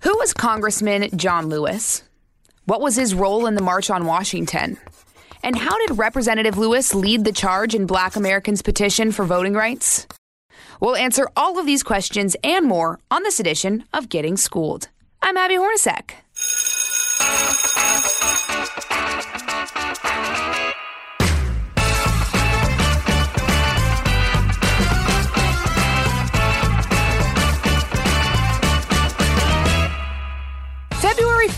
Who was Congressman John Lewis? What was his role in the March on Washington? And how did Representative Lewis lead the charge in Black Americans' petition for voting rights? We'll answer all of these questions and more on this edition of Getting Schooled. I'm Abby Hornacek.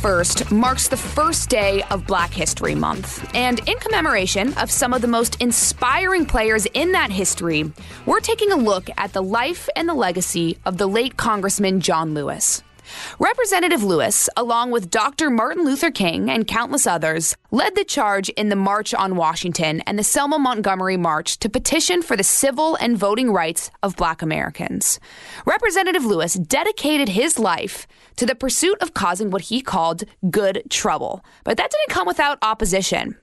1st marks the first day of Black History Month. And in commemoration of some of the most inspiring players in that history, we're taking a look at the life and the legacy of the late Congressman John Lewis. Representative Lewis, along with Dr. Martin Luther King and countless others, led the charge in the March on Washington and the Selma Montgomery March to petition for the civil and voting rights of black Americans. Representative Lewis dedicated his life to the pursuit of causing what he called good trouble, but that didn't come without opposition.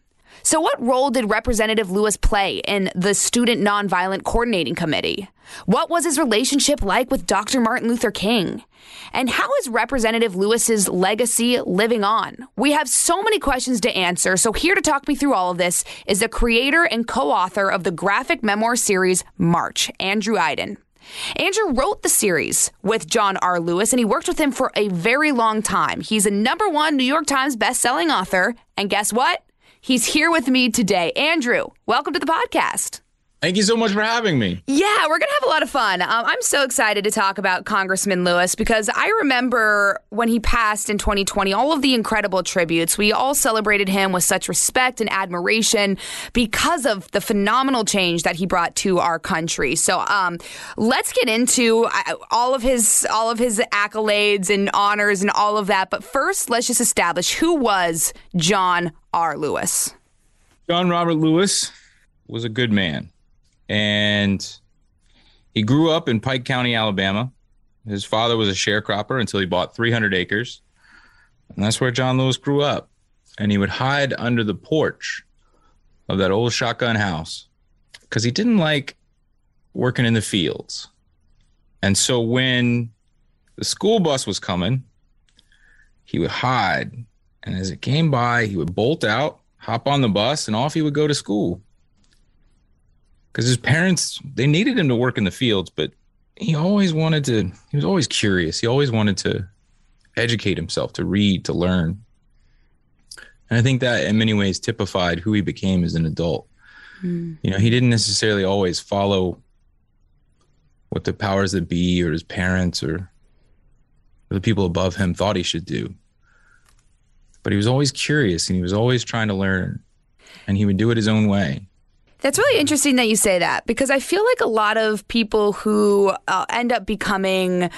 So, what role did Representative Lewis play in the Student Nonviolent Coordinating Committee? What was his relationship like with Dr. Martin Luther King? And how is Representative Lewis's legacy living on? We have so many questions to answer, so here to talk me through all of this is the creator and co author of the graphic memoir series March, Andrew Aydin. Andrew wrote the series with John R. Lewis, and he worked with him for a very long time. He's a number one New York Times bestselling author, and guess what? He's here with me today. Andrew, welcome to the podcast. Thank you so much for having me. Yeah, we're going to have a lot of fun. Um, I'm so excited to talk about Congressman Lewis because I remember when he passed in 2020, all of the incredible tributes. We all celebrated him with such respect and admiration because of the phenomenal change that he brought to our country. So um, let's get into uh, all of his all of his accolades and honors and all of that. But first, let's just establish who was John R. Lewis. John Robert Lewis was a good man and he grew up in Pike County, Alabama. His father was a sharecropper until he bought 300 acres. And that's where John Lewis grew up. And he would hide under the porch of that old shotgun house because he didn't like working in the fields. And so when the school bus was coming, he would hide. And as it came by, he would bolt out, hop on the bus, and off he would go to school because his parents they needed him to work in the fields, but he always wanted to. He was always curious. He always wanted to educate himself, to read, to learn. And I think that in many ways typified who he became as an adult. Mm. You know, he didn't necessarily always follow what the powers that be or his parents or, or the people above him thought he should do. But he was always curious and he was always trying to learn and he would do it his own way. That's really interesting that you say that because I feel like a lot of people who uh, end up becoming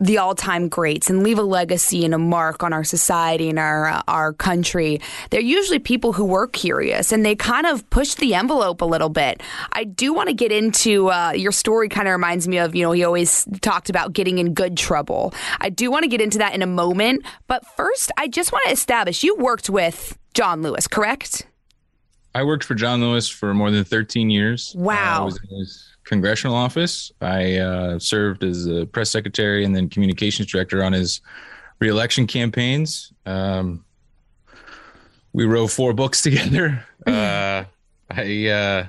the all-time greats and leave a legacy and a mark on our society and our uh, our country, they're usually people who were curious and they kind of push the envelope a little bit. I do want to get into uh, your story. Kind of reminds me of you know he always talked about getting in good trouble. I do want to get into that in a moment, but first I just want to establish you worked with John Lewis, correct? I worked for John Lewis for more than 13 years. Wow. I was in his congressional office. I uh, served as a press secretary and then communications director on his reelection campaigns. Um, we wrote four books together. Uh, I uh,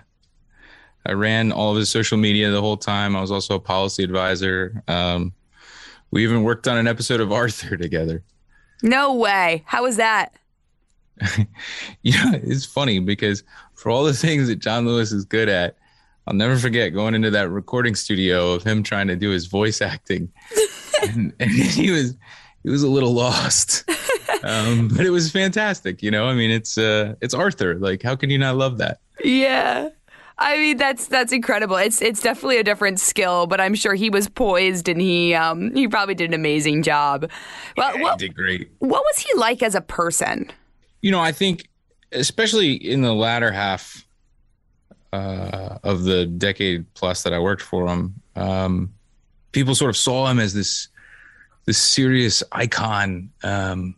I ran all of his social media the whole time. I was also a policy advisor. Um, we even worked on an episode of Arthur together. No way. How was that? you know, it's funny because for all the things that John Lewis is good at, I'll never forget going into that recording studio of him trying to do his voice acting, and, and he was he was a little lost, um, but it was fantastic. You know, I mean, it's uh, it's Arthur. Like, how can you not love that? Yeah. I mean, that's that's incredible. It's it's definitely a different skill, but I'm sure he was poised and he um, he probably did an amazing job. Well, yeah, what, did great. What was he like as a person? You know, I think especially in the latter half uh, of the decade plus that I worked for him, um, people sort of saw him as this this serious icon, um,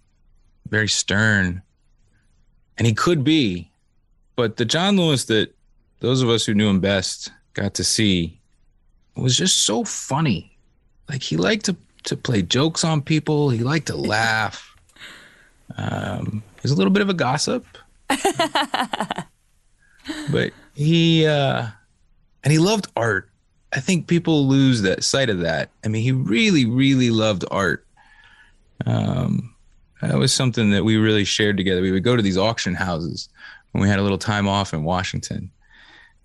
very stern, and he could be, but the John Lewis that those of us who knew him best got to see was just so funny. Like he liked to to play jokes on people. He liked to laugh. Um, he's a little bit of a gossip, but he uh, and he loved art. I think people lose that sight of that. I mean, he really, really loved art. Um, that was something that we really shared together. We would go to these auction houses when we had a little time off in Washington,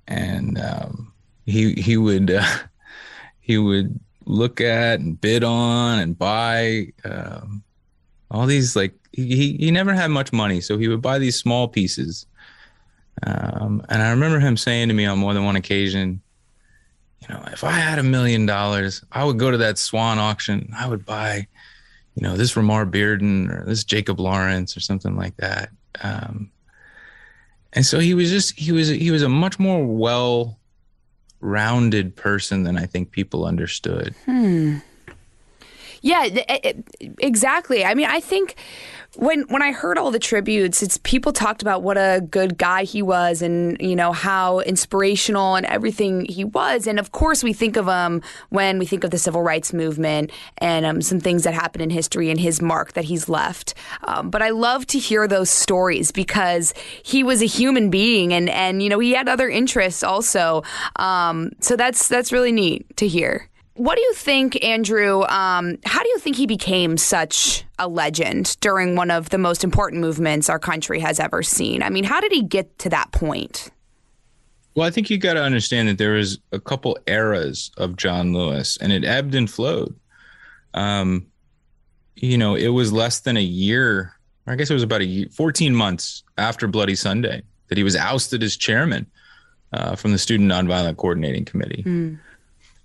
and um, he he would uh, he would look at and bid on and buy um, all these like he he never had much money, so he would buy these small pieces. Um, and I remember him saying to me on more than one occasion, you know, if I had a million dollars, I would go to that Swann auction. I would buy, you know, this Romare Bearden or this Jacob Lawrence or something like that. Um, and so he was just he was he was a much more well rounded person than I think people understood. Hmm. Yeah, exactly. I mean, I think when when I heard all the tributes, it's people talked about what a good guy he was, and you know how inspirational and everything he was. And of course, we think of him when we think of the civil rights movement and um, some things that happened in history and his mark that he's left. Um, but I love to hear those stories because he was a human being, and and you know he had other interests also. Um, so that's that's really neat to hear. What do you think, Andrew? Um, how do you think he became such a legend during one of the most important movements our country has ever seen? I mean, how did he get to that point? Well, I think you got to understand that there was a couple eras of John Lewis, and it ebbed and flowed. Um, you know, it was less than a year. I guess it was about a year, 14 months after Bloody Sunday that he was ousted as chairman uh, from the Student Nonviolent Coordinating Committee. Mm.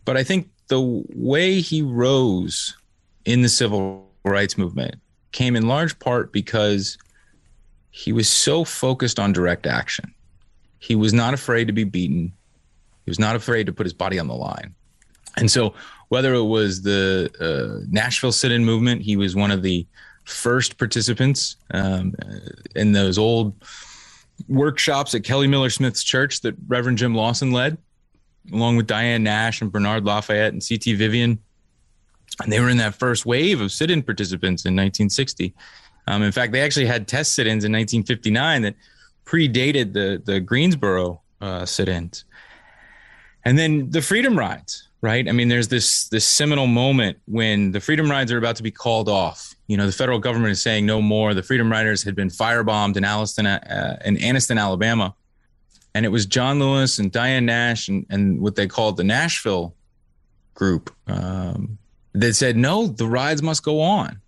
But I think the way he rose in the civil rights movement came in large part because he was so focused on direct action. He was not afraid to be beaten. He was not afraid to put his body on the line. And so, whether it was the uh, Nashville sit in movement, he was one of the first participants um, in those old workshops at Kelly Miller Smith's church that Reverend Jim Lawson led along with Diane Nash and Bernard Lafayette and C.T. Vivian. And they were in that first wave of sit in participants in 1960. Um, in fact, they actually had test sit ins in 1959 that predated the, the Greensboro uh, sit ins. And then the Freedom Rides, right? I mean, there's this this seminal moment when the Freedom Rides are about to be called off. You know, the federal government is saying no more. The Freedom Riders had been firebombed in Alliston, uh, in Anniston, Alabama, and it was John Lewis and Diane Nash and, and what they called the Nashville group um, that said no, the rides must go on.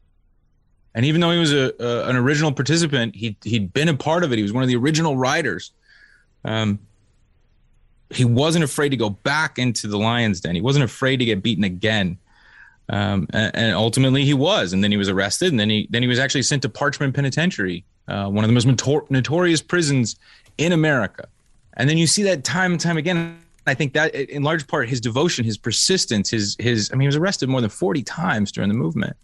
And even though he was a, a, an original participant, he he'd been a part of it. He was one of the original riders. Um, he wasn't afraid to go back into the lion's den. He wasn't afraid to get beaten again. Um, and, and, ultimately he was, and then he was arrested, and then he then he was actually sent to Parchman Penitentiary, uh, one of the most notor- notorious prisons in America. And then you see that time and time again. I think that in large part his devotion, his persistence, his his I mean he was arrested more than 40 times during the movement.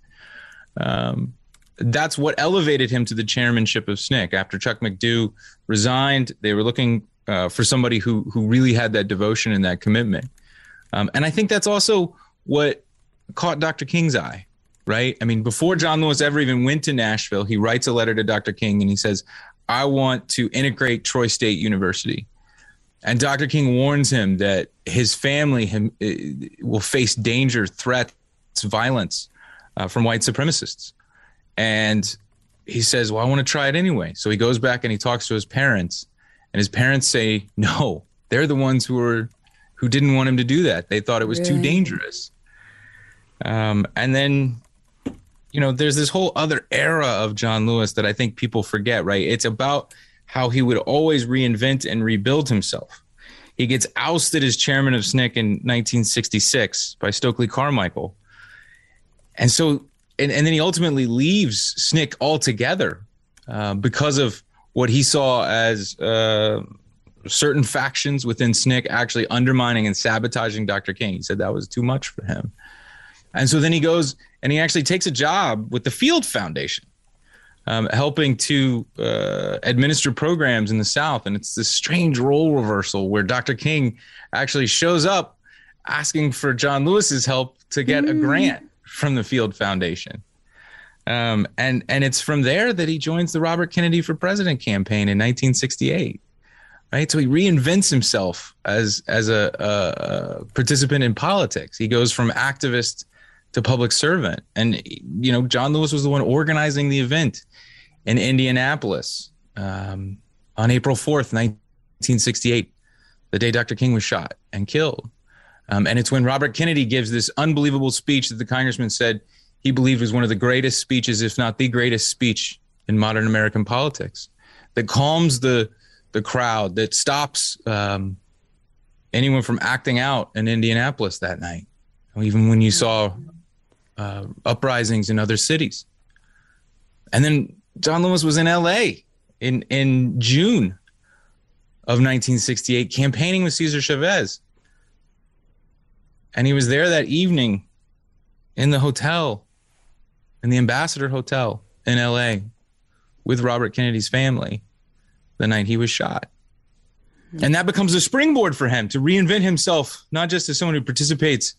Um, that's what elevated him to the chairmanship of SNCC. After Chuck McDew resigned, they were looking uh, for somebody who who really had that devotion and that commitment. Um, and I think that's also what caught Dr. King's eye, right? I mean, before John Lewis ever even went to Nashville, he writes a letter to Dr. King and he says, "I want to integrate Troy State University." And Dr. King warns him that his family him, uh, will face danger, threats, violence uh, from white supremacists. And he says, Well, I want to try it anyway. So he goes back and he talks to his parents, and his parents say, No, they're the ones who were who didn't want him to do that. They thought it was really? too dangerous. Um, and then, you know, there's this whole other era of John Lewis that I think people forget, right? It's about how he would always reinvent and rebuild himself. He gets ousted as chairman of SNCC in 1966 by Stokely Carmichael. And so, and, and then he ultimately leaves SNCC altogether uh, because of what he saw as uh, certain factions within SNCC actually undermining and sabotaging Dr. King. He said that was too much for him. And so then he goes and he actually takes a job with the Field Foundation, um, helping to uh, administer programs in the South. And it's this strange role reversal where Dr. King actually shows up asking for John Lewis's help to get mm. a grant from the Field Foundation. Um, and and it's from there that he joins the Robert Kennedy for President campaign in 1968 right? So he reinvents himself as as a, a, a, participant in politics. He goes from activist to public servant, and you know, John Lewis was the one organizing the event in Indianapolis um, on April fourth, nineteen sixty eight, the day Dr. King was shot and killed. Um, and it's when Robert Kennedy gives this unbelievable speech that the congressman said he believed was one of the greatest speeches, if not the greatest speech in modern American politics, that calms the the crowd that stops um, anyone from acting out in Indianapolis that night. Even when you saw uh, uprisings in other cities. And then John Lewis was in LA in, in June of 1968 campaigning with Cesar Chavez. And he was there that evening in the hotel, in the Ambassador Hotel in LA with Robert Kennedy's family the night he was shot. And that becomes a springboard for him to reinvent himself, not just as someone who participates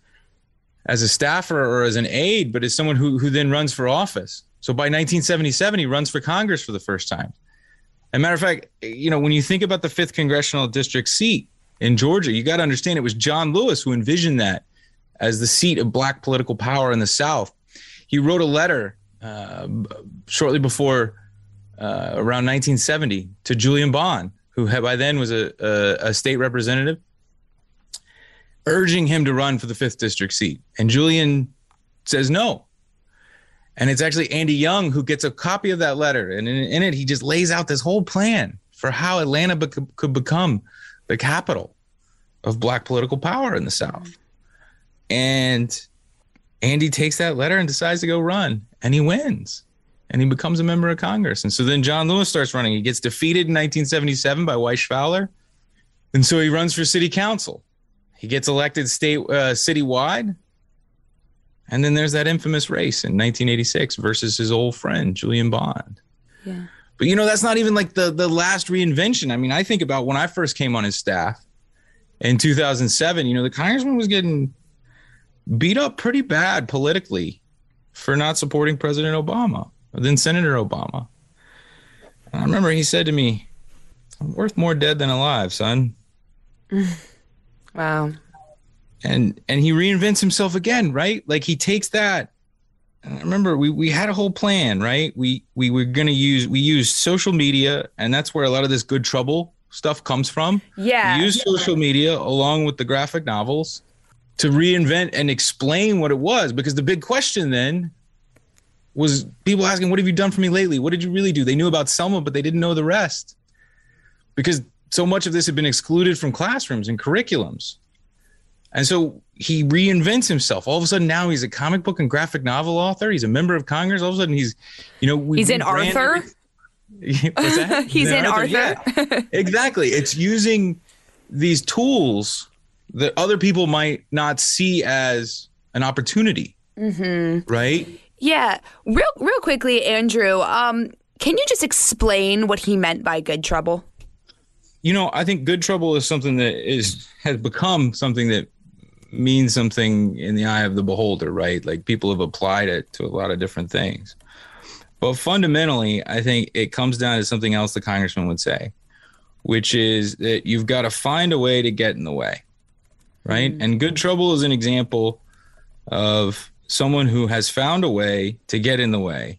as a staffer or as an aide, but as someone who, who then runs for office. So by 1977, he runs for Congress for the first time. As a matter of fact, you know, when you think about the fifth congressional district seat in Georgia, you got to understand it was John Lewis who envisioned that as the seat of black political power in the South. He wrote a letter uh, shortly before uh, around 1970 to Julian Bond, who had, by then was a, a, a state representative, urging him to run for the fifth district seat. And Julian says no. And it's actually Andy Young who gets a copy of that letter. And in, in it, he just lays out this whole plan for how Atlanta be- could become the capital of black political power in the South. And Andy takes that letter and decides to go run, and he wins and he becomes a member of Congress. And so then John Lewis starts running. He gets defeated in 1977 by Wyche Fowler. And so he runs for city council. He gets elected state uh, citywide. And then there's that infamous race in 1986 versus his old friend Julian Bond. Yeah. But you know that's not even like the the last reinvention. I mean, I think about when I first came on his staff in 2007, you know, the congressman was getting beat up pretty bad politically for not supporting President Obama than Senator Obama. And I remember he said to me, I'm worth more dead than alive, son. wow. And and he reinvents himself again, right? Like he takes that. I remember we, we had a whole plan, right? We we were gonna use we used social media, and that's where a lot of this good trouble stuff comes from. Yeah. We use social media along with the graphic novels to reinvent and explain what it was. Because the big question then was people asking, What have you done for me lately? What did you really do? They knew about Selma, but they didn't know the rest because so much of this had been excluded from classrooms and curriculums. And so he reinvents himself. All of a sudden, now he's a comic book and graphic novel author. He's a member of Congress. All of a sudden, he's, you know, he's in Arthur. he's in Arthur. Arthur. Yeah. exactly. It's using these tools that other people might not see as an opportunity. Mm-hmm. Right. Yeah, real real quickly, Andrew. Um, can you just explain what he meant by good trouble? You know, I think good trouble is something that is has become something that means something in the eye of the beholder, right? Like people have applied it to a lot of different things. But fundamentally, I think it comes down to something else the congressman would say, which is that you've got to find a way to get in the way, right? Mm-hmm. And good trouble is an example of someone who has found a way to get in the way.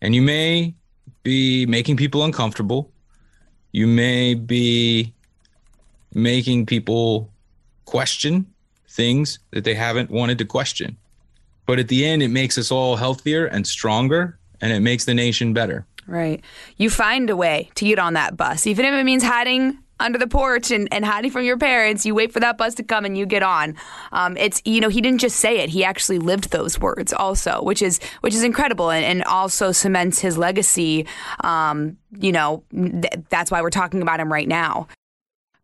And you may be making people uncomfortable. You may be making people question things that they haven't wanted to question. But at the end, it makes us all healthier and stronger, and it makes the nation better. Right. You find a way to get on that bus, even if it means hiding under the porch and, and hiding from your parents. You wait for that bus to come and you get on. Um, it's you know he didn't just say it; he actually lived those words also, which is which is incredible and, and also cements his legacy. Um, you know th- that's why we're talking about him right now.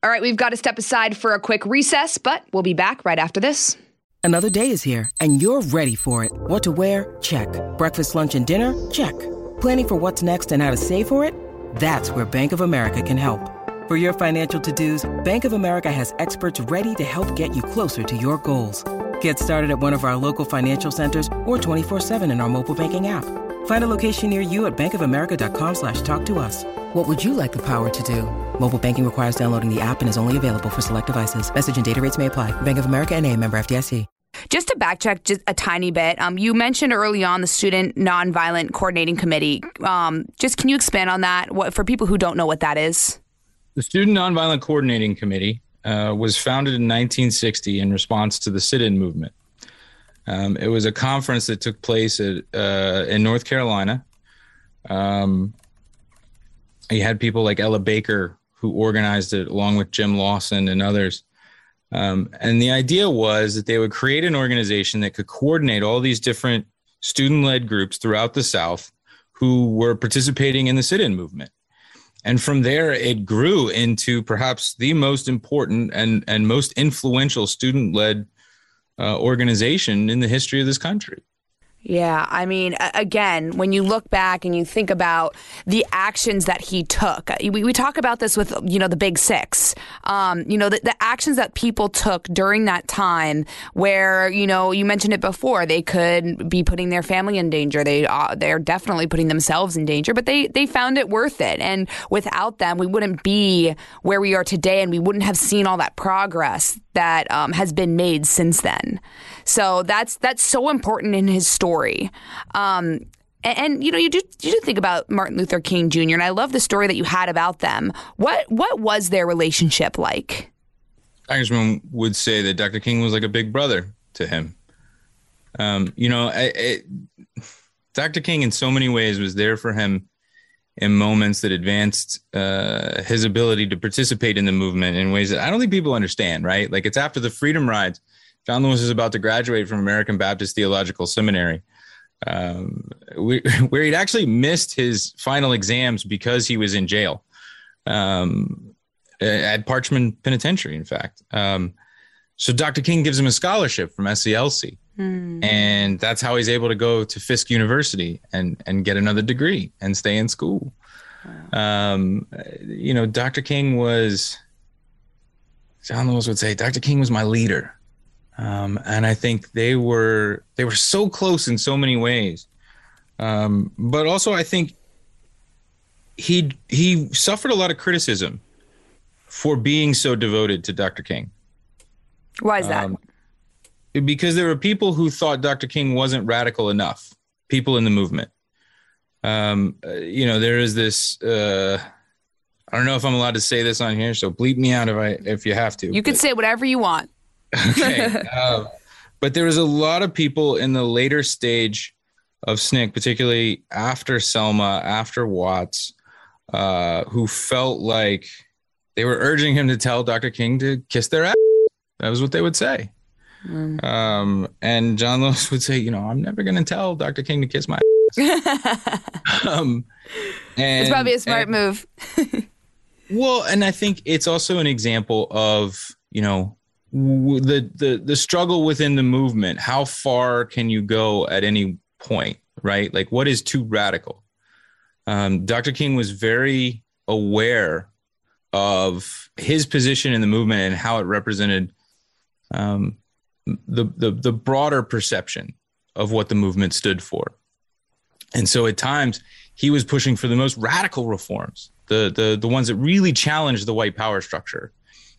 All right, we've got to step aside for a quick recess, but we'll be back right after this. Another day is here and you're ready for it. What to wear? Check. Breakfast, lunch, and dinner? Check. Planning for what's next and how to save for it? That's where Bank of America can help. For your financial to-dos, Bank of America has experts ready to help get you closer to your goals. Get started at one of our local financial centers or 24-7 in our mobile banking app. Find a location near you at bankofamerica.com slash talk to us. What would you like the power to do? Mobile banking requires downloading the app and is only available for select devices. Message and data rates may apply. Bank of America and a member FDIC. Just to backtrack just a tiny bit, um, you mentioned early on the Student Nonviolent Coordinating Committee. Um, just can you expand on that? What for people who don't know what that is? The Student Nonviolent Coordinating Committee uh, was founded in 1960 in response to the sit-in movement. Um, it was a conference that took place at, uh, in North Carolina. Um, you had people like Ella Baker who organized it, along with Jim Lawson and others. Um, and the idea was that they would create an organization that could coordinate all these different student led groups throughout the South who were participating in the sit in movement. And from there, it grew into perhaps the most important and, and most influential student led uh, organization in the history of this country. Yeah, I mean, again, when you look back and you think about the actions that he took, uh, we, we talk about this with, you know, the big six. Um, you know, the, the actions that people took during that time where, you know, you mentioned it before, they could be putting their family in danger. They, uh, they're definitely putting themselves in danger, but they, they found it worth it. And without them, we wouldn't be where we are today and we wouldn't have seen all that progress that um, has been made since then. So that's that's so important in his story. Um, and, and, you know, you do you do think about Martin Luther King Jr. and I love the story that you had about them. What what was their relationship like? Congressman would say that Dr. King was like a big brother to him. Um, you know, I, I, Dr. King in so many ways was there for him in moments that advanced uh, his ability to participate in the movement in ways that I don't think people understand, right? Like it's after the freedom rides. John Lewis is about to graduate from American Baptist Theological Seminary, um, we, where he'd actually missed his final exams because he was in jail um, at Parchman Penitentiary, in fact. Um, so Dr. King gives him a scholarship from SCLC. Mm. And that's how he's able to go to Fisk University and, and get another degree and stay in school. Wow. Um, you know, Dr. King was, John Lewis would say, Dr. King was my leader. Um, and I think they were they were so close in so many ways. Um, but also, I think he he suffered a lot of criticism for being so devoted to Dr. King. Why is that? Um, because there were people who thought Dr. King wasn't radical enough. People in the movement. Um, uh, you know, there is this. Uh, I don't know if I'm allowed to say this on here, so bleep me out if I if you have to. You can say whatever you want. Okay. Uh, but there was a lot of people in the later stage of SNCC, particularly after Selma, after Watts, uh, who felt like they were urging him to tell Dr. King to kiss their ass. That was what they would say. Mm. Um, and John Lewis would say, you know, I'm never going to tell Dr. King to kiss my ass. um, and, it's probably a smart and, move. well, and I think it's also an example of, you know, the the the struggle within the movement how far can you go at any point right? Like what is too radical? Um, dr king was very aware of his position in the movement and how it represented um, the, the the broader perception of what the movement stood for. And so at times he was pushing for the most radical reforms the the the ones that really challenged the white power structure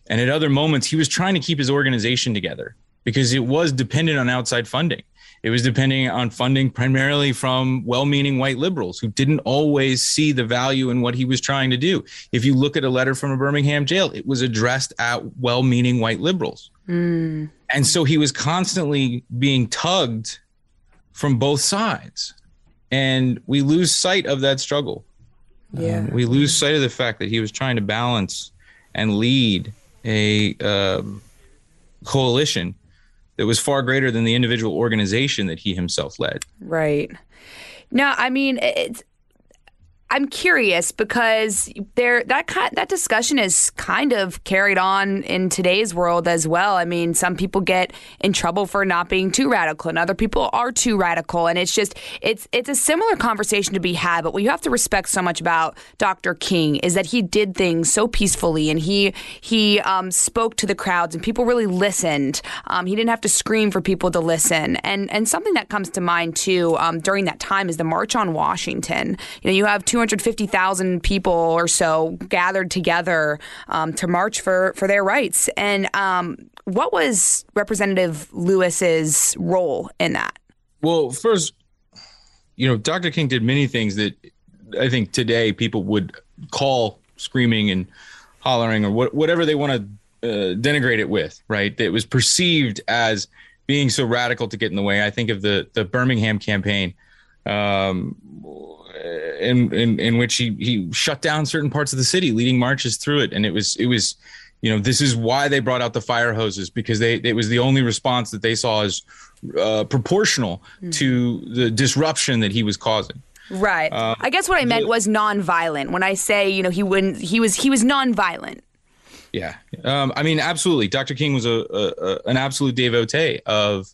and at other moments, he was trying to keep his organization together because it was dependent on outside funding. It was depending on funding primarily from well meaning white liberals who didn't always see the value in what he was trying to do. If you look at a letter from a Birmingham jail, it was addressed at well meaning white liberals. Mm. And so he was constantly being tugged from both sides. And we lose sight of that struggle. Yeah. Um, we lose sight of the fact that he was trying to balance and lead a um, coalition that was far greater than the individual organization that he himself led. Right. No, I mean it's I'm curious because there that kind, that discussion is kind of carried on in today's world as well. I mean, some people get in trouble for not being too radical, and other people are too radical, and it's just it's it's a similar conversation to be had. But what you have to respect so much about Dr. King is that he did things so peacefully, and he he um, spoke to the crowds, and people really listened. Um, he didn't have to scream for people to listen, and and something that comes to mind too um, during that time is the March on Washington. You know, you have two 250,000 people or so gathered together um, to march for, for their rights. And um, what was Representative Lewis's role in that? Well, first, you know, Dr. King did many things that I think today people would call screaming and hollering or what, whatever they want to uh, denigrate it with, right? That was perceived as being so radical to get in the way. I think of the the Birmingham campaign. Um, in, in in which he he shut down certain parts of the city, leading marches through it, and it was it was you know this is why they brought out the fire hoses because they it was the only response that they saw as uh, proportional mm-hmm. to the disruption that he was causing. Right. Uh, I guess what I meant was nonviolent. When I say you know he wouldn't, he was he was nonviolent. Yeah, um, I mean, absolutely. Dr. King was a, a, a an absolute devotee of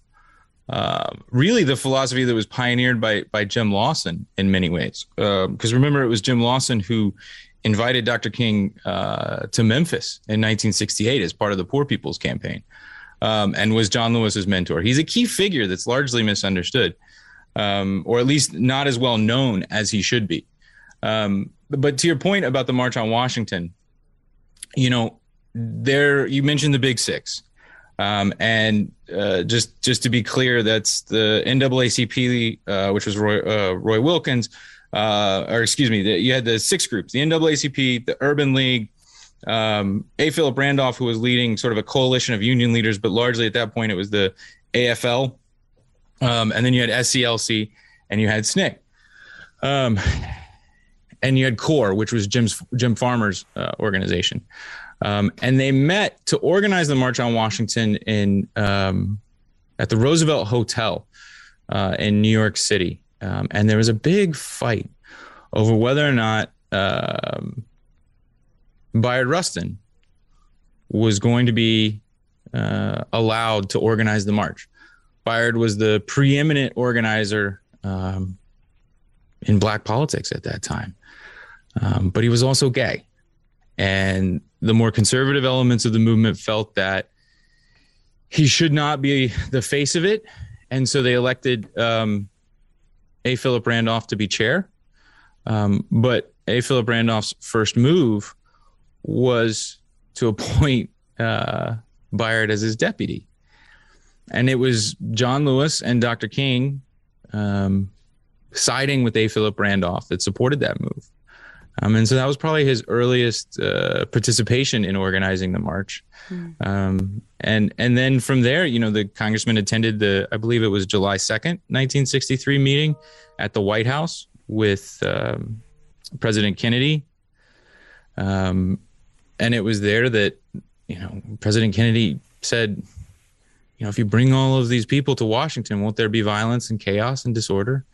um, really the philosophy that was pioneered by by Jim Lawson in many ways. Because um, remember, it was Jim Lawson who invited Dr. King uh, to Memphis in 1968 as part of the Poor People's Campaign, um, and was John Lewis's mentor. He's a key figure that's largely misunderstood, um, or at least not as well known as he should be. Um, but to your point about the March on Washington, you know, there you mentioned the Big Six. Um, and uh, just just to be clear, that's the NAACP, uh, which was Roy, uh, Roy Wilkins, uh, or excuse me, the, you had the six groups: the NAACP, the Urban League, um, A. Philip Randolph, who was leading sort of a coalition of union leaders, but largely at that point it was the AFL, um, and then you had SCLC, and you had SNCC. Um, and you had CORE, which was Jim's Jim Farmer's uh, organization. Um, and they met to organize the March on Washington in um, at the Roosevelt Hotel uh, in New York City. Um, and there was a big fight over whether or not um, Bayard Rustin was going to be uh, allowed to organize the march. Bayard was the preeminent organizer um, in black politics at that time, um, but he was also gay. And the more conservative elements of the movement felt that he should not be the face of it. And so they elected um, A. Philip Randolph to be chair. Um, but A. Philip Randolph's first move was to appoint uh, Bayard as his deputy. And it was John Lewis and Dr. King um, siding with A. Philip Randolph that supported that move. Um, and so that was probably his earliest uh, participation in organizing the march. Mm. Um, and and then from there, you know, the congressman attended the, I believe it was July 2nd, 1963 meeting at the White House with um, President Kennedy. Um, and it was there that, you know, President Kennedy said, you know, if you bring all of these people to Washington, won't there be violence and chaos and disorder?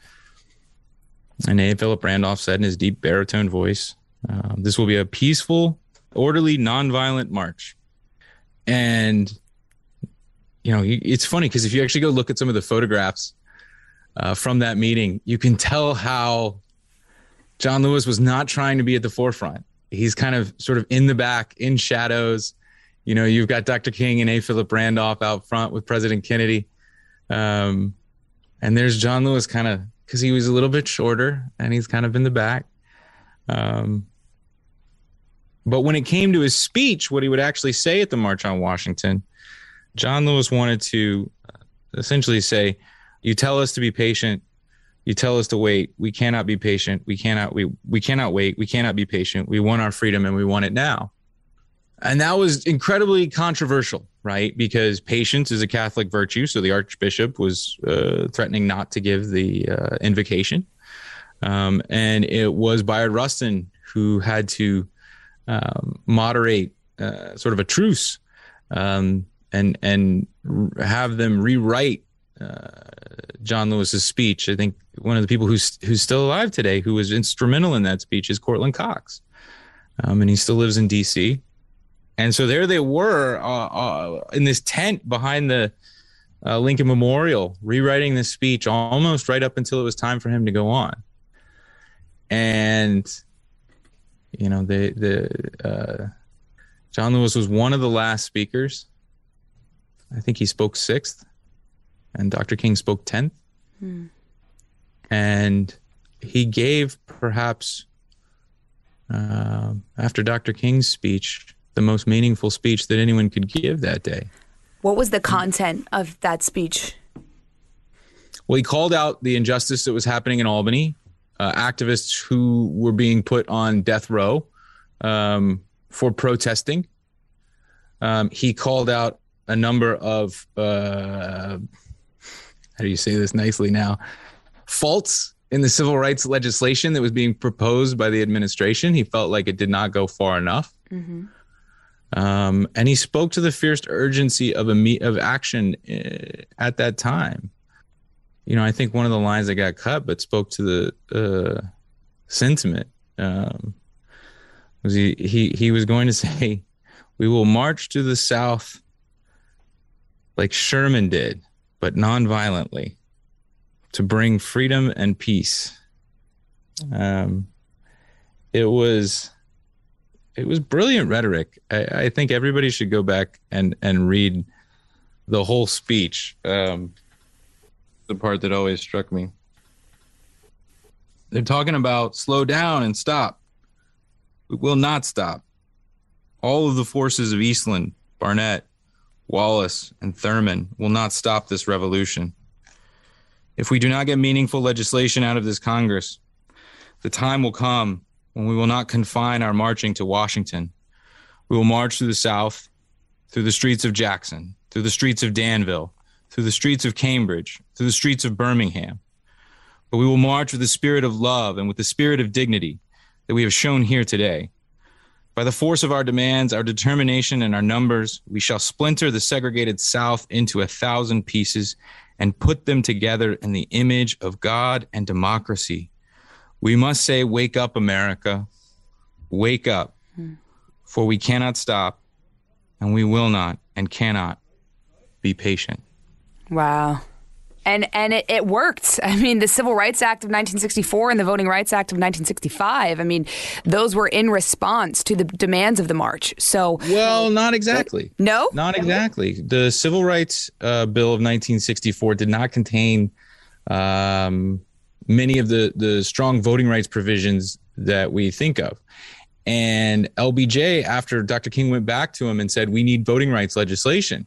And A. Philip Randolph said in his deep baritone voice, uh, This will be a peaceful, orderly, nonviolent march. And, you know, it's funny because if you actually go look at some of the photographs uh, from that meeting, you can tell how John Lewis was not trying to be at the forefront. He's kind of sort of in the back, in shadows. You know, you've got Dr. King and A. Philip Randolph out front with President Kennedy. Um, and there's John Lewis kind of because he was a little bit shorter and he's kind of in the back. Um, but when it came to his speech, what he would actually say at the March on Washington, John Lewis wanted to uh, essentially say, "You tell us to be patient. You tell us to wait. We cannot be patient. We cannot we we cannot wait. We cannot be patient. We want our freedom and we want it now." And that was incredibly controversial, right? Because patience is a Catholic virtue. So the Archbishop was uh, threatening not to give the uh, invocation. Um, and it was Bayard Rustin who had to um, moderate uh, sort of a truce um, and and have them rewrite uh, John Lewis's speech. I think one of the people who's who's still alive today who was instrumental in that speech is Courtland Cox, um, and he still lives in D.C. And so there they were uh, uh, in this tent behind the uh, Lincoln Memorial, rewriting this speech almost right up until it was time for him to go on. And you know, the the uh, John Lewis was one of the last speakers. I think he spoke sixth, and Dr. King spoke tenth. Hmm. And he gave perhaps uh, after Dr. King's speech the most meaningful speech that anyone could give that day. What was the content of that speech? Well, he called out the injustice that was happening in Albany, uh, activists who were being put on death row um, for protesting. Um, he called out a number of, uh, how do you say this nicely now? Faults in the civil rights legislation that was being proposed by the administration. He felt like it did not go far enough. Mm-hmm. Um, and he spoke to the fierce urgency of a me- of action uh, at that time. You know, I think one of the lines that got cut, but spoke to the uh, sentiment, um, was he, he he was going to say, "We will march to the South like Sherman did, but nonviolently, to bring freedom and peace." Um, it was it was brilliant rhetoric. I, I, think everybody should go back and and read the whole speech. Um, the part that always struck me. They're talking about slow down and stop. We will not stop. All of the forces of Eastland, Barnett, Wallace, and Thurmond will not stop this revolution. If we do not get meaningful legislation out of this Congress, the time will come when we will not confine our marching to Washington. We will march through the South, through the streets of Jackson, through the streets of Danville, through the streets of Cambridge, through the streets of Birmingham. But we will march with the spirit of love and with the spirit of dignity that we have shown here today. By the force of our demands, our determination, and our numbers, we shall splinter the segregated South into a thousand pieces and put them together in the image of God and democracy we must say, Wake up, America. Wake up, for we cannot stop, and we will not and cannot be patient. Wow. And, and it, it worked. I mean, the Civil Rights Act of 1964 and the Voting Rights Act of 1965. I mean, those were in response to the demands of the march. So, well, not exactly. No, not exactly. The Civil Rights uh, Bill of 1964 did not contain um, many of the the strong voting rights provisions that we think of. And LBJ, after Dr. King went back to him and said, "We need voting rights legislation,"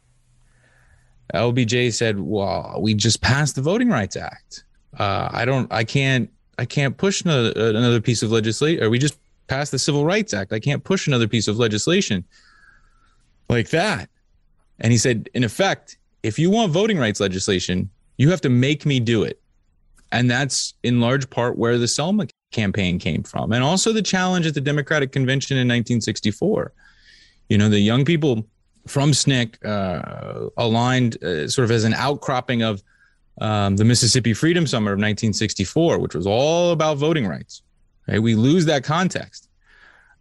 LBJ said, "Well, we just passed the Voting Rights Act. Uh, I don't, I can't, I can't push another, another piece of legislation. Or we just passed the Civil Rights Act. I can't push another piece of legislation like that." And he said, in effect, if you want voting rights legislation, you have to make me do it. And that's in large part where the Selma campaign came from. And also the challenge at the Democratic Convention in 1964. You know, the young people from SNCC uh, aligned uh, sort of as an outcropping of um, the Mississippi Freedom Summer of 1964, which was all about voting rights. Right? We lose that context.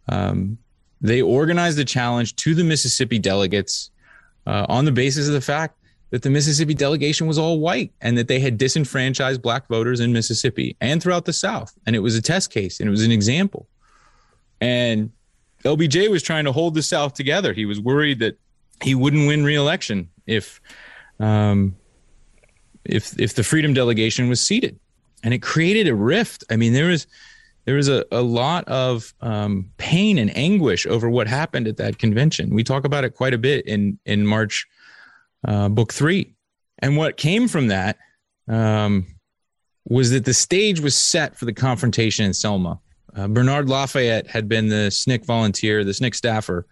Um, they organized a challenge to the Mississippi delegates uh, on the basis of the fact that the Mississippi delegation was all white and that they had disenfranchised black voters in Mississippi and throughout the South. And it was a test case and it was an example. And LBJ was trying to hold the South together. He was worried that he wouldn't win reelection if um, if if the Freedom Delegation was seated, and it created a rift. I mean, there was there was a, a lot of um, pain and anguish over what happened at that convention. We talk about it quite a bit in in March uh, book three. And what came from that um, was that the stage was set for the confrontation in Selma. Uh, Bernard Lafayette had been the SNCC volunteer, the SNCC staffer,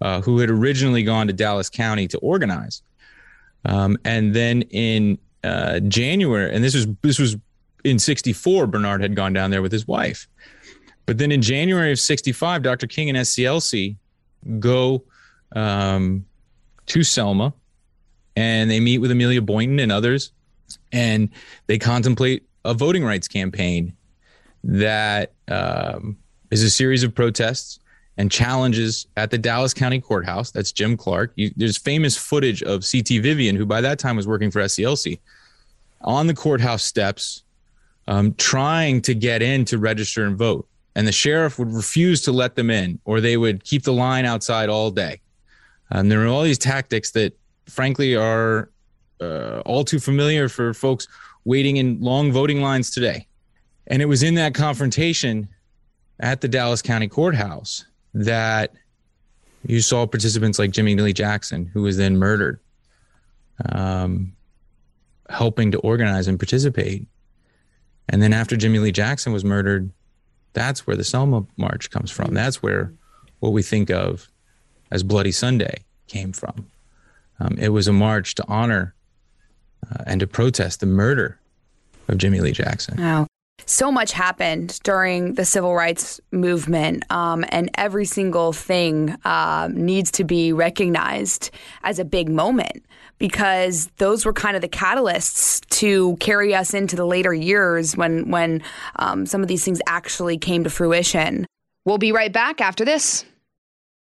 uh, who had originally gone to Dallas County to organize. Um, and then in uh, January, and this was this was in '64, Bernard had gone down there with his wife. But then in January of '65, Dr. King and SCLC go um, to Selma and they meet with Amelia Boynton and others, and they contemplate a voting rights campaign that um, is a series of protests and challenges at the Dallas County Courthouse. That's Jim Clark. You, there's famous footage of C.T. Vivian, who by that time was working for SCLC, on the courthouse steps, um, trying to get in to register and vote. And the sheriff would refuse to let them in, or they would keep the line outside all day. And there are all these tactics that, frankly, are uh, all too familiar for folks waiting in long voting lines today. And it was in that confrontation at the Dallas County Courthouse that you saw participants like Jimmy Lee Jackson, who was then murdered, um, helping to organize and participate. And then after Jimmy Lee Jackson was murdered, that's where the Selma March comes from. That's where what we think of as Bloody Sunday came from. Um, it was a march to honor uh, and to protest the murder of Jimmy Lee Jackson. Wow. So much happened during the civil rights movement, um, and every single thing um, needs to be recognized as a big moment because those were kind of the catalysts to carry us into the later years when when um, some of these things actually came to fruition. We'll be right back after this.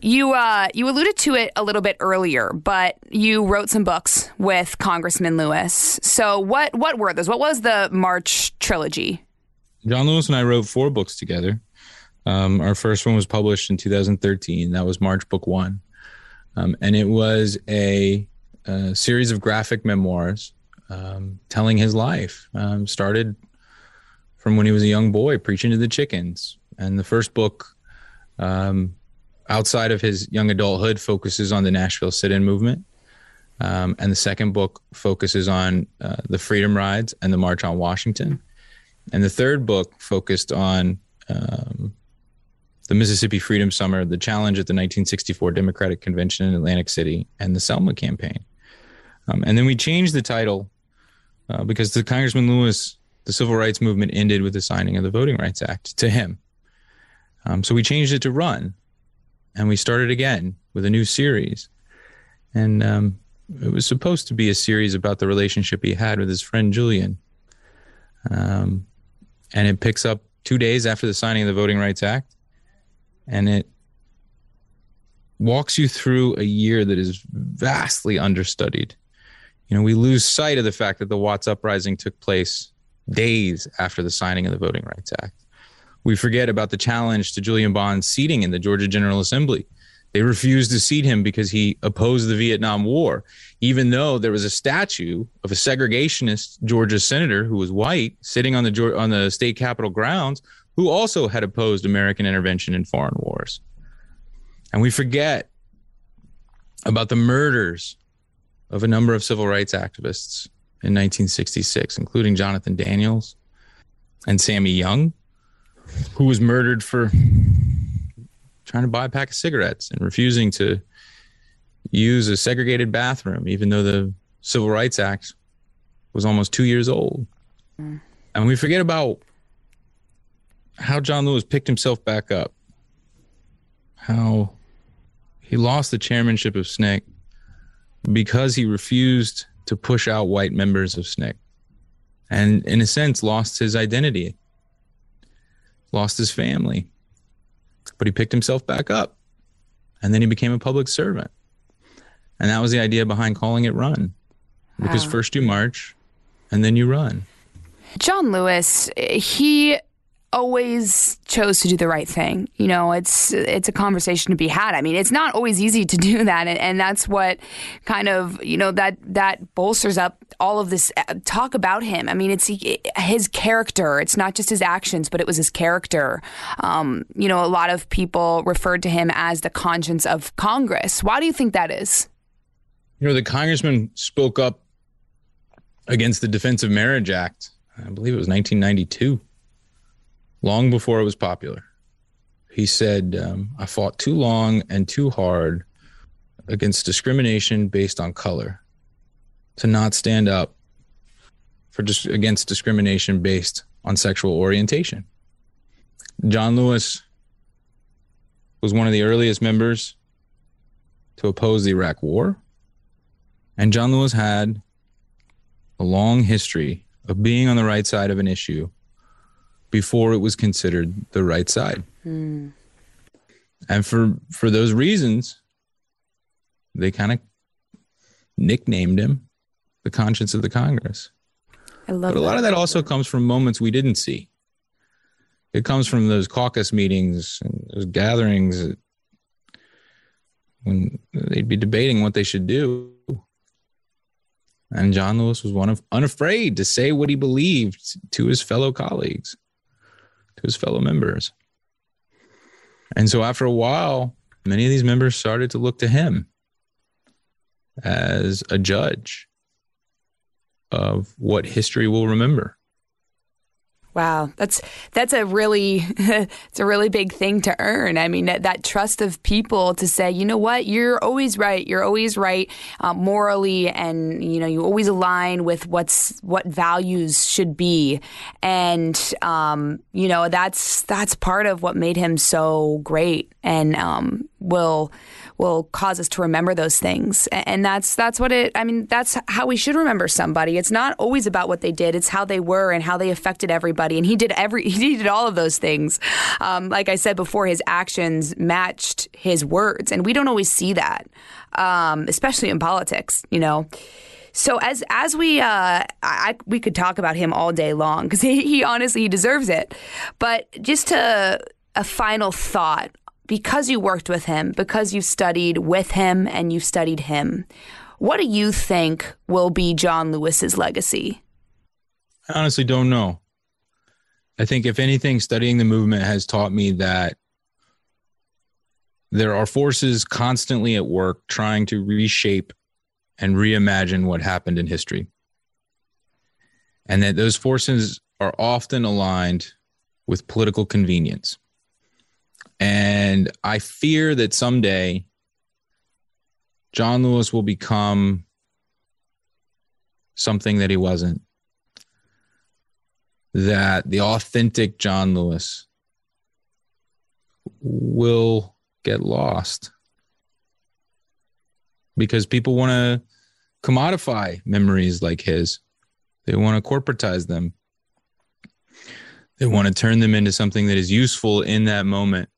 You uh, you alluded to it a little bit earlier, but you wrote some books with Congressman Lewis. So what what were those? What was the March trilogy? John Lewis and I wrote four books together. Um, our first one was published in 2013. That was March Book One, um, and it was a, a, series of graphic memoirs um, telling his life. Um, started from when he was a young boy preaching to the chickens, and the first book um, outside of his young adulthood focuses on the Nashville sit-in movement. Um, and the second book focuses on uh, the freedom rides and the march on Washington. And the third book focused on um, the Mississippi Freedom Summer, the challenge at the 1964 Democratic Convention in Atlantic City, and the Selma campaign. Um, and then we changed the title uh, because the Congressman Lewis, the civil rights movement ended with the signing of the Voting Rights Act to him. Um, so we changed it to Run and we started again with a new series. And um, it was supposed to be a series about the relationship he had with his friend Julian. Um, and it picks up two days after the signing of the Voting Rights Act. And it walks you through a year that is vastly understudied. You know, we lose sight of the fact that the Watts Uprising took place days after the signing of the Voting Rights Act we forget about the challenge to Julian Bond's seating in the Georgia General Assembly. They refused to seat him because he opposed the Vietnam War, even though there was a statue of a segregationist Georgia senator who was white sitting on the on the state capitol grounds who also had opposed American intervention in foreign wars. And we forget about the murders of a number of civil rights activists in 1966, including Jonathan Daniels and Sammy Younge, who was murdered for trying to buy a pack of cigarettes and refusing to use a segregated bathroom, even though the Civil Rights Act was almost two years old. Mm. And we forget about how John Lewis picked himself back up, how he lost the chairmanship of SNCC because he refused to push out white members of SNCC and, in a sense, lost his identity lost his family, but he picked himself back up and then he became a public servant. And that was the idea behind calling it Run because wow. first you march and then you run. John Lewis, he always chose to do the right thing. You know, it's it's a conversation to be had. I mean, it's not always easy to do that, and, and that's what kind of you know that that bolsters up all of this uh, talk about him. I mean, it's his character. It's not just his actions, but it was his character. Um, you know, a lot of people referred to him as the conscience of Congress. Why do you think that is? You know, the congressman spoke up against the Defense of Marriage Act. I believe it was 1992, long before it was popular. He said, um, I fought too long and too hard against discrimination based on color to not stand up for just against discrimination based on sexual orientation. John Lewis was one of the earliest members to oppose the Iraq War. And John Lewis had a long history of being on the right side of an issue before it was considered the right side. Mm. And for for those reasons, they kind of nicknamed him the conscience of the Congress. I love but a lot of that also comes from moments we didn't see. It comes from those caucus meetings and those gatherings when they'd be debating what they should do. And John Lewis was one of unafraid to say what he believed to his fellow colleagues, to his fellow members. And so after a while, many of these members started to look to him as a judge of what history will remember. Wow, that's that's a really it's a really big thing to earn. I mean, that, that, trust of people to say, you know what, you're always right. You're always right uh, morally, and you know you always align with what's what values should be, and um, you know that's that's part of what made him so great, and um, will will cause us to remember those things. And that's that's what it I mean, that's how we should remember somebody. It's not always about what they did, it's how they were and how they affected everybody. And he did every he did all of those things. Um, like I said before, his actions matched his words. And we don't always see that. Um, especially in politics, you know. So as as we uh, I, we could talk about him all day long because he, he honestly he deserves it. But just to a final thought because you worked with him, because you studied with him and you studied him, what do you think will be John Lewis's legacy? I honestly don't know. I think, if anything, studying the movement has taught me that there are forces constantly at work trying to reshape and reimagine what happened in history. And that those forces are often aligned with political convenience. And I fear that someday John Lewis will become something that he wasn't. That the authentic John Lewis will get lost because people want to commodify memories like his. They want to corporatize them. They want to turn them into something that is useful in that moment.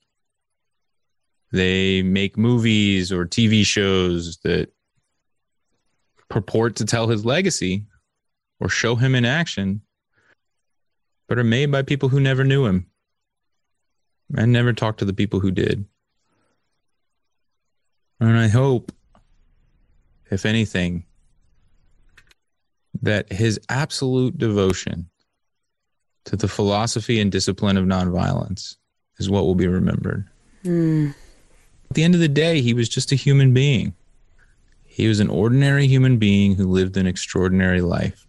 They make movies or TV shows that purport to tell his legacy or show him in action, but are made by people who never knew him and never talked to the people who did. And I hope, if anything, that his absolute devotion to the philosophy and discipline of nonviolence is what will be remembered. Mm. At the end of the day, he was just a human being. He was an ordinary human being who lived an extraordinary life.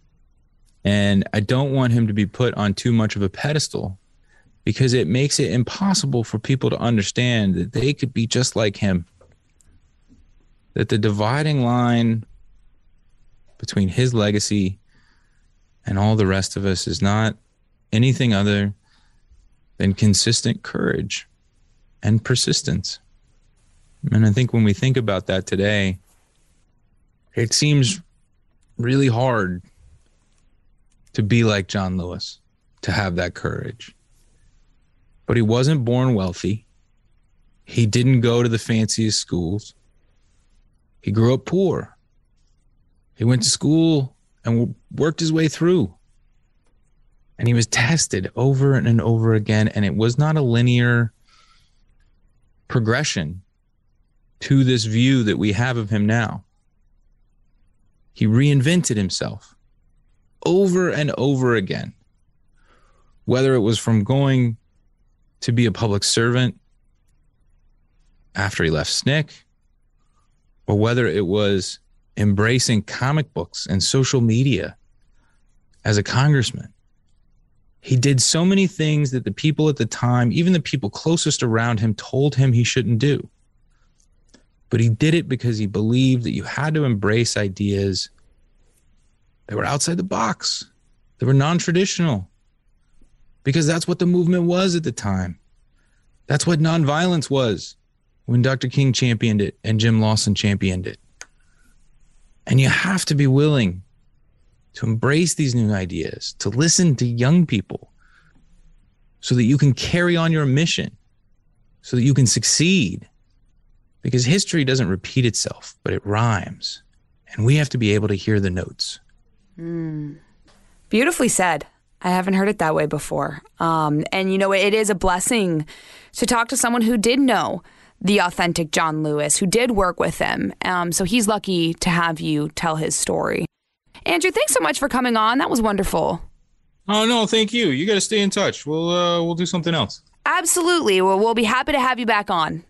And I don't want him to be put on too much of a pedestal because it makes it impossible for people to understand that they could be just like him. That the dividing line between his legacy and all the rest of us is not anything other than consistent courage and persistence. And I think when we think about that today, it seems really hard to be like John Lewis, to have that courage. But he wasn't born wealthy. He didn't go to the fanciest schools. He grew up poor. He went to school and worked his way through. And he was tested over and over again. And it was not a linear progression to this view that we have of him now. He reinvented himself over and over again, whether it was from going to be a public servant after he left SNCC, or whether it was embracing comic books and social media as a congressman. He did so many things that the people at the time, even the people closest around him, told him he shouldn't do. But he did it because he believed that you had to embrace ideas that were outside the box, that were non traditional, because that's what the movement was at the time. That's what nonviolence was when Dr. King championed it and Jim Lawson championed it. And you have to be willing to embrace these new ideas, to listen to young people so that you can carry on your mission, so that you can succeed. Because history doesn't repeat itself, but it rhymes. And we have to be able to hear the notes. Mm. Beautifully said. I haven't heard it that way before. Um, and, you know, it is a blessing to talk to someone who did know the authentic John Lewis, who did work with him. Um, so he's lucky to have you tell his story. Andrew, thanks so much for coming on. That was wonderful. Oh no, thank you. You got to stay in touch. We'll uh, we'll do something else. Absolutely. Well, we'll be happy to have you back on.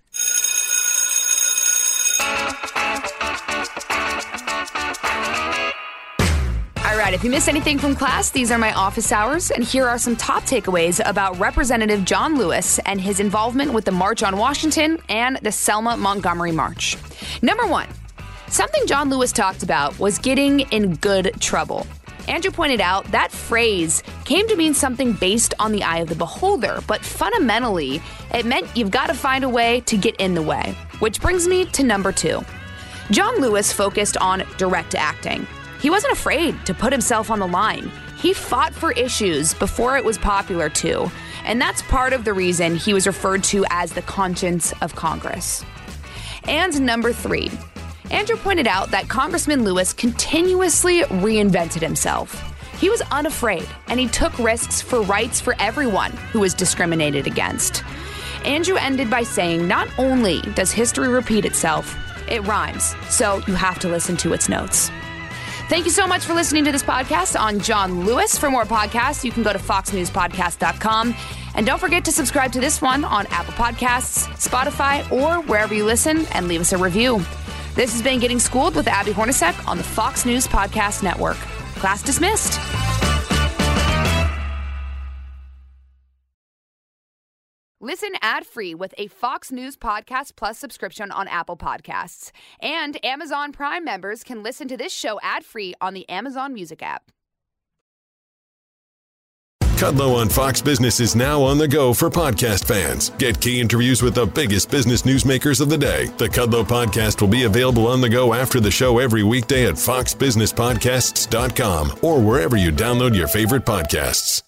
Right, if you missed anything from class, these are my office hours, and here are some top takeaways about Representative John Lewis and his involvement with the March on Washington and the Selma Montgomery March. Number one, Something John Lewis talked about was getting in good trouble. Andrew pointed out that phrase came to mean something based on the eye of the beholder, but fundamentally, it meant you've got to find a way to get in the way. Which brings me to number two. John Lewis focused on direct acting. He wasn't afraid to put himself on the line. He fought for issues before it was popular to, and that's part of the reason he was referred to as the conscience of Congress. And number three, Andrew pointed out that Congressman Lewis continuously reinvented himself. He was unafraid and he took risks for rights for everyone who was discriminated against. Andrew ended by saying not only does history repeat itself, it rhymes, so you have to listen to its notes. Thank you so much for listening to this podcast on John Lewis. For more podcasts, you can go to foxnewspodcast.com. And don't forget to subscribe to this one on Apple Podcasts, Spotify, or wherever you listen and leave us a review. This has been Getting Schooled with Abby Hornacek on the Fox News Podcast Network. Class dismissed. Listen ad free with a Fox News Podcast Plus subscription on Apple Podcasts. And Amazon Prime members can listen to this show ad free on the Amazon Music app. Kudlow on Fox Business is now on the go for podcast fans. Get key interviews with the biggest business newsmakers of the day. The Kudlow podcast will be available on the go after the show every weekday at foxbusinesspodcasts.com or wherever you download your favorite podcasts.